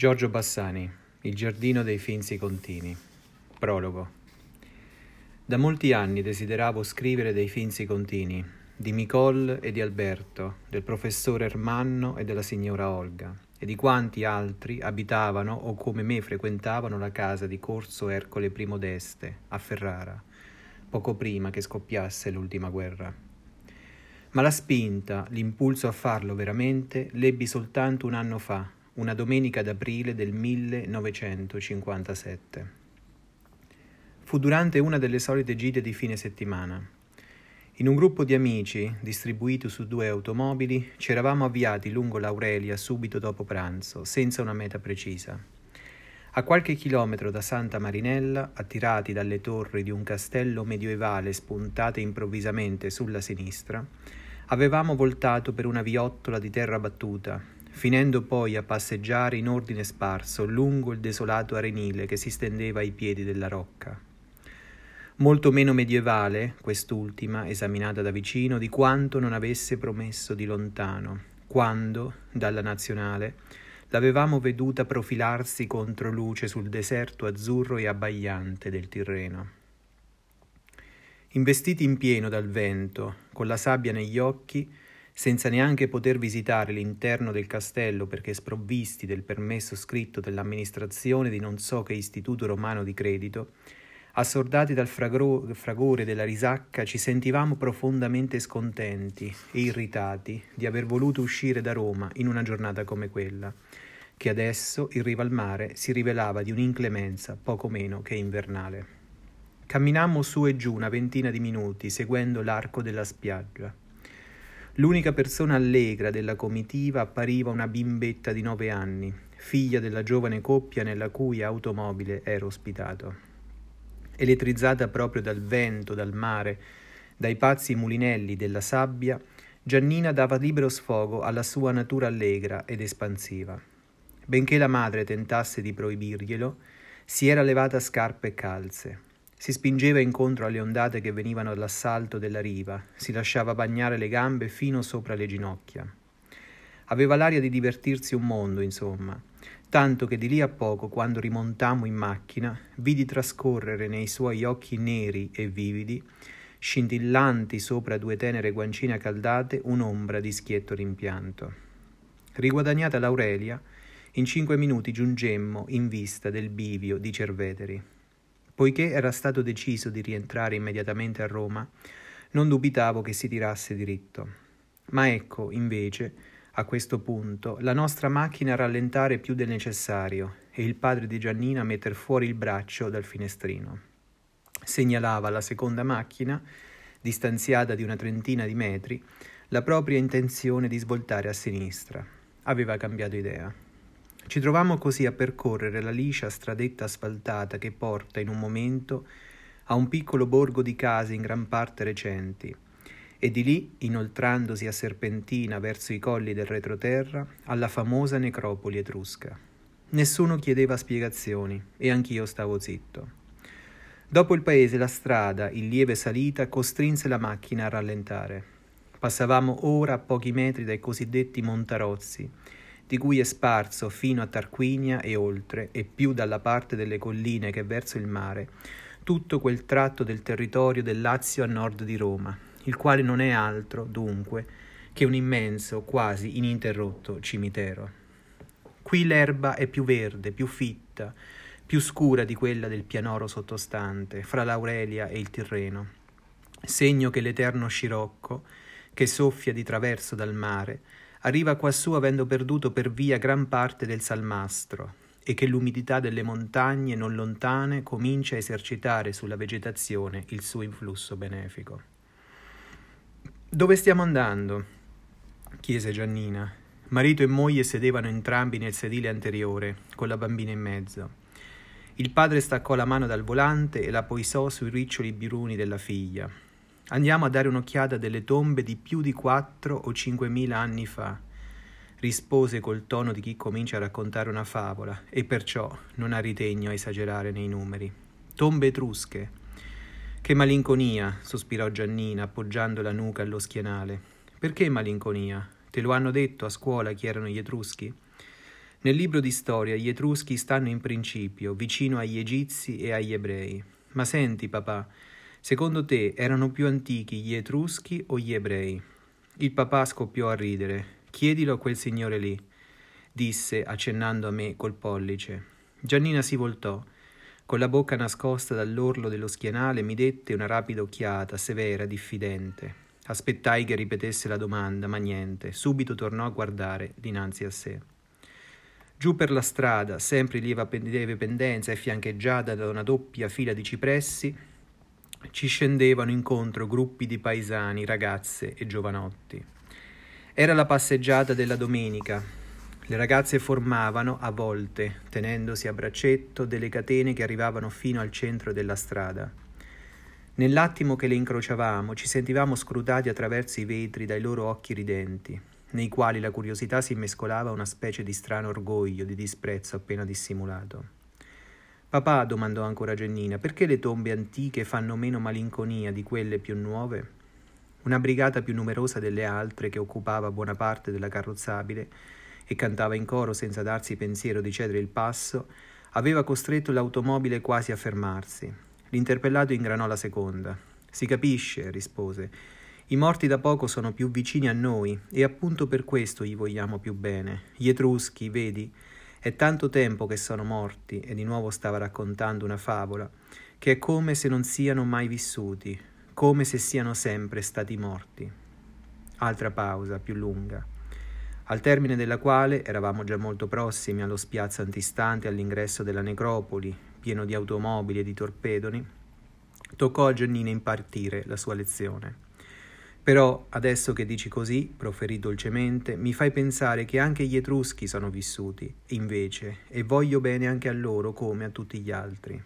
Giorgio Bassani, Il giardino dei finzi contini. Prologo. Da molti anni desideravo scrivere dei finzi contini, di Micol e di Alberto, del professore Ermanno e della signora Olga, e di quanti altri abitavano o come me frequentavano la casa di Corso Ercole I d'Este, a Ferrara, poco prima che scoppiasse l'ultima guerra. Ma la spinta, l'impulso a farlo veramente, l'ebbi soltanto un anno fa, una domenica d'aprile del 1957. Fu durante una delle solite gite di fine settimana. In un gruppo di amici, distribuito su due automobili, ci eravamo avviati lungo l'Aurelia subito dopo pranzo, senza una meta precisa. A qualche chilometro da Santa Marinella, attirati dalle torri di un castello medioevale spuntate improvvisamente sulla sinistra, avevamo voltato per una viottola di terra battuta, finendo poi a passeggiare in ordine sparso lungo il desolato arenile che si stendeva ai piedi della rocca. Molto meno medievale, quest'ultima, esaminata da vicino, di quanto non avesse promesso di lontano, quando, dalla nazionale, l'avevamo veduta profilarsi contro luce sul deserto azzurro e abbagliante del Tirreno. Investiti in pieno dal vento, con la sabbia negli occhi, senza neanche poter visitare l'interno del castello perché sprovvisti del permesso scritto dell'amministrazione di non so che istituto romano di credito, assordati dal fragro- fragore della risacca, ci sentivamo profondamente scontenti e irritati di aver voluto uscire da Roma in una giornata come quella, che adesso, in riva al mare, si rivelava di un'inclemenza poco meno che invernale. Camminammo su e giù una ventina di minuti, seguendo l'arco della spiaggia. L'unica persona allegra della comitiva appariva una bimbetta di nove anni, figlia della giovane coppia nella cui automobile ero ospitato. Elettrizzata proprio dal vento, dal mare, dai pazzi mulinelli della sabbia, Giannina dava libero sfogo alla sua natura allegra ed espansiva. Benché la madre tentasse di proibirglielo, si era levata scarpe e calze, si spingeva incontro alle ondate che venivano dall'assalto della riva, si lasciava bagnare le gambe fino sopra le ginocchia. Aveva l'aria di divertirsi un mondo, insomma, tanto che di lì a poco, quando rimontammo in macchina, vidi trascorrere nei suoi occhi neri e vividi, scintillanti sopra due tenere guancine accaldate, un'ombra di schietto rimpianto. Riguadagnata l'Aurelia, in cinque minuti giungemmo in vista del bivio di Cerveteri. Poiché era stato deciso di rientrare immediatamente a Roma, non dubitavo che si tirasse diritto. Ma ecco, invece, a questo punto, la nostra macchina rallentare più del necessario e il padre di Giannina metter fuori il braccio dal finestrino. Segnalava la seconda macchina, distanziata di una trentina di metri, la propria intenzione di svoltare a sinistra. Aveva cambiato idea. Ci trovammo così a percorrere la liscia stradetta asfaltata che porta in un momento a un piccolo borgo di case in gran parte recenti e di lì, inoltrandosi a serpentina verso i colli del retroterra, alla famosa necropoli etrusca. Nessuno chiedeva spiegazioni e anch'io stavo zitto. Dopo il paese la strada, in lieve salita, costrinse la macchina a rallentare. Passavamo ora a pochi metri dai cosiddetti montarozzi, di cui è sparso fino a Tarquinia e oltre, e più dalla parte delle colline che verso il mare, tutto quel tratto del territorio del Lazio a nord di Roma, il quale non è altro, dunque, che un immenso, quasi ininterrotto cimitero. Qui l'erba è più verde, più fitta, più scura di quella del pianoro sottostante, fra l'Aurelia e il Tirreno, segno che l'eterno scirocco, che soffia di traverso dal mare, arriva quassù avendo perduto per via gran parte del salmastro e che l'umidità delle montagne non lontane comincia a esercitare sulla vegetazione il suo influsso benefico. Dove stiamo andando? chiese Giannina. Marito e moglie sedevano entrambi nel sedile anteriore, con la bambina in mezzo. Il padre staccò la mano dal volante e la poisò sui riccioli biruni della figlia, Andiamo a dare un'occhiata delle tombe di più di quattro o cinquemila anni fa, rispose col tono di chi comincia a raccontare una favola, e perciò non ha ritegno a esagerare nei numeri. Tombe etrusche. Che malinconia, sospirò Giannina, appoggiando la nuca allo schienale. Perché malinconia? Te lo hanno detto a scuola chi erano gli etruschi? Nel libro di storia gli Etruschi stanno in principio vicino agli Egizi e agli Ebrei. Ma senti, papà, secondo te erano più antichi gli Etruschi o gli Ebrei? Il papà scoppiò a ridere. Chiedilo a quel signore lì, disse accennando a me col pollice. Giannina si voltò. Con la bocca nascosta dall'orlo dello schienale mi dette una rapida occhiata, severa, diffidente. Aspettai che ripetesse la domanda, ma niente. Subito tornò a guardare dinanzi a sé. Giù per la strada, sempre in lieve pendenza e fiancheggiata da una doppia fila di cipressi, ci scendevano incontro gruppi di paesani, ragazze e giovanotti. Era la passeggiata della domenica. Le ragazze formavano, a volte, tenendosi a braccetto, delle catene che arrivavano fino al centro della strada. Nell'attimo che le incrociavamo, ci sentivamo scrutati attraverso i vetri dai loro occhi ridenti, nei quali la curiosità si mescolava a una specie di strano orgoglio, di disprezzo appena dissimulato. Papà, domandò ancora Gennina, perché le tombe antiche fanno meno malinconia di quelle più nuove? Una brigata più numerosa delle altre, che occupava buona parte della carrozzabile e cantava in coro senza darsi pensiero di cedere il passo, aveva costretto l'automobile quasi a fermarsi. L'interpellato ingranò la seconda. Si capisce, rispose. I morti da poco sono più vicini a noi e appunto per questo gli vogliamo più bene. Gli Etruschi, vedi, è tanto tempo che sono morti, e di nuovo stava raccontando una favola, che è come se non siano mai vissuti, come se siano sempre stati morti. Altra pausa, più lunga, al termine della quale eravamo già molto prossimi allo spiazzo antistante all'ingresso della necropoli, pieno di automobili e di torpedoni, toccò a Giannina impartire la sua lezione. Però, adesso che dici così, proferì dolcemente, mi fai pensare che anche gli Etruschi sono vissuti, invece, e voglio bene anche a loro come a tutti gli altri.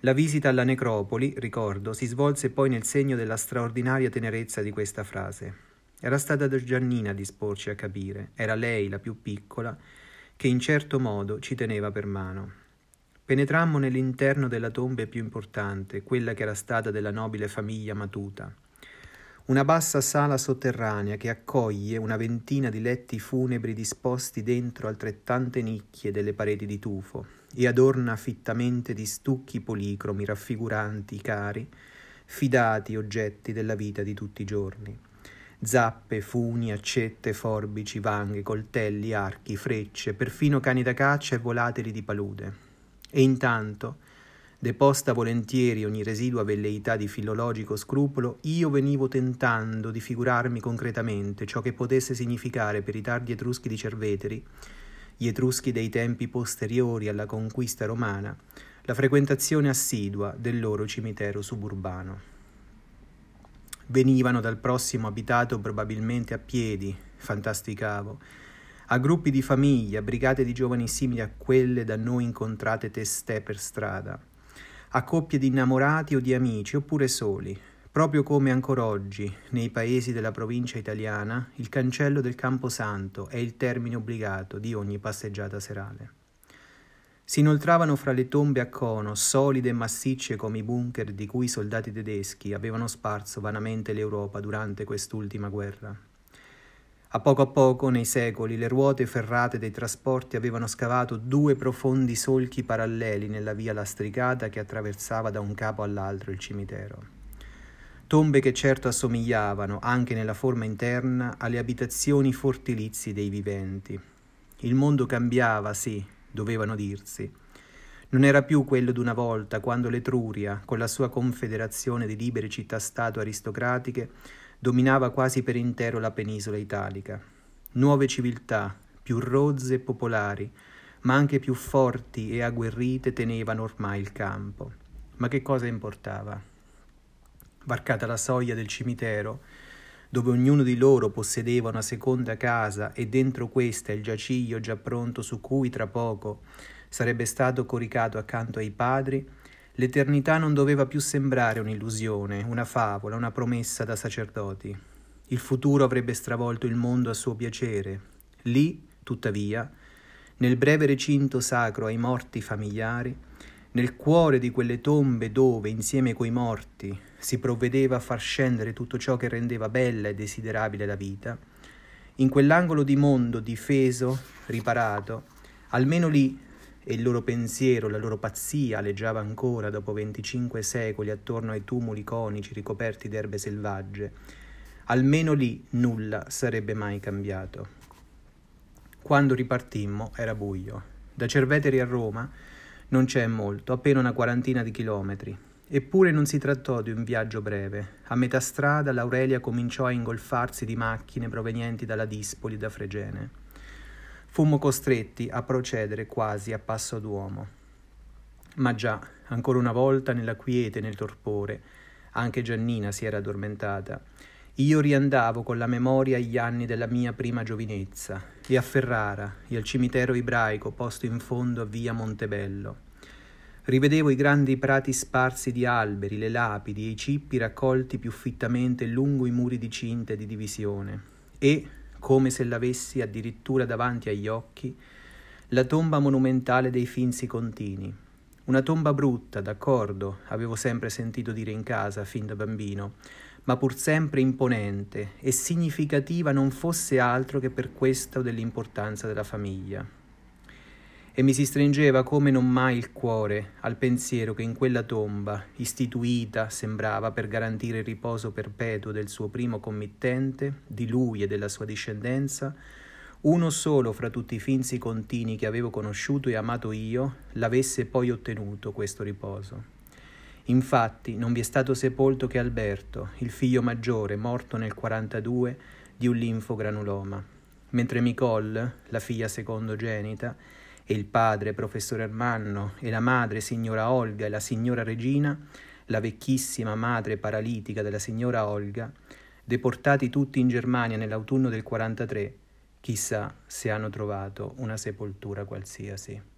La visita alla necropoli, ricordo, si svolse poi nel segno della straordinaria tenerezza di questa frase. Era stata Giannina a disporci a capire, era lei, la più piccola, che in certo modo ci teneva per mano. Penetrammo nell'interno della tomba più importante, quella che era stata della nobile famiglia Matuta una bassa sala sotterranea che accoglie una ventina di letti funebri disposti dentro altrettante nicchie delle pareti di tufo e adorna fittamente di stucchi policromi raffiguranti i cari, fidati oggetti della vita di tutti i giorni. Zappe, funi, accette, forbici, vanghe, coltelli, archi, frecce, perfino cani da caccia e volatili di palude. E intanto, Deposta volentieri ogni residua velleità di filologico scrupolo, io venivo tentando di figurarmi concretamente ciò che potesse significare per i tardi etruschi di Cerveteri, gli etruschi dei tempi posteriori alla conquista romana, la frequentazione assidua del loro cimitero suburbano. Venivano dal prossimo abitato probabilmente a piedi, fantasticavo, a gruppi di famiglia, brigate di giovani simili a quelle da noi incontrate testè per strada a coppie di innamorati o di amici, oppure soli, proprio come ancora oggi, nei paesi della provincia italiana, il cancello del Camposanto è il termine obbligato di ogni passeggiata serale. Si inoltravano fra le tombe a cono, solide e massicce come i bunker di cui i soldati tedeschi avevano sparso vanamente l'Europa durante quest'ultima guerra. A poco a poco, nei secoli, le ruote ferrate dei trasporti avevano scavato due profondi solchi paralleli nella via lastricata che attraversava da un capo all'altro il cimitero. Tombe che certo assomigliavano, anche nella forma interna, alle abitazioni fortilizi dei viventi. Il mondo cambiava, sì, dovevano dirsi. Non era più quello d'una volta, quando l'Etruria, con la sua confederazione di libere città-stato aristocratiche, dominava quasi per intero la penisola italica. Nuove civiltà, più rozze e popolari, ma anche più forti e agguerrite tenevano ormai il campo. Ma che cosa importava? Varcata la soglia del cimitero, dove ognuno di loro possedeva una seconda casa e dentro questa il giaciglio già pronto su cui tra poco sarebbe stato coricato accanto ai padri, L'eternità non doveva più sembrare un'illusione, una favola, una promessa da sacerdoti. Il futuro avrebbe stravolto il mondo a suo piacere. Lì, tuttavia, nel breve recinto sacro ai morti familiari, nel cuore di quelle tombe dove, insieme coi morti, si provvedeva a far scendere tutto ciò che rendeva bella e desiderabile la vita, In quell'angolo di mondo difeso, riparato, almeno lì e il loro pensiero, la loro pazzia aleggiava ancora dopo 25 secoli attorno ai tumuli conici ricoperti d'erbe selvagge. Almeno lì nulla sarebbe mai cambiato. Quando ripartimmo era buio. Da Cerveteri a Roma non c'è molto, appena una quarantina di chilometri. Eppure non si trattò di un viaggio breve. A metà strada l'Aurelia cominciò a ingolfarsi di macchine provenienti dalla Dispoli e da Fregene. Fummo costretti a procedere quasi a passo d'uomo. Ma già, ancora una volta, nella quiete e nel torpore, anche Giannina si era addormentata. Io riandavo con la memoria agli anni della mia prima giovinezza, e a Ferrara, e al cimitero ebraico posto in fondo a via Montebello. Rivedevo i grandi prati sparsi di alberi, le lapidi e i cippi raccolti più fittamente lungo i muri di cinta e di divisione. E, come se l'avessi addirittura davanti agli occhi, la tomba monumentale dei Finzi Contini. Una tomba brutta, d'accordo, avevo sempre sentito dire in casa fin da bambino, ma pur sempre imponente e significativa non fosse altro che per questo dell'importanza della famiglia e mi si stringeva come non mai il cuore al pensiero che in quella tomba, istituita, sembrava per garantire il riposo perpetuo del suo primo committente, di lui e della sua discendenza, uno solo fra tutti i finzi contini che avevo conosciuto e amato io, l'avesse poi ottenuto questo riposo. Infatti non vi è stato sepolto che Alberto, il figlio maggiore, morto nel 42 di un linfogranuloma, mentre Nicole, la figlia secondogenita, e il padre, professore Armanno, e la madre, signora Olga, e la signora Regina, la vecchissima madre paralitica della signora Olga, deportati tutti in Germania nell'autunno del 43, chissà se hanno trovato una sepoltura qualsiasi.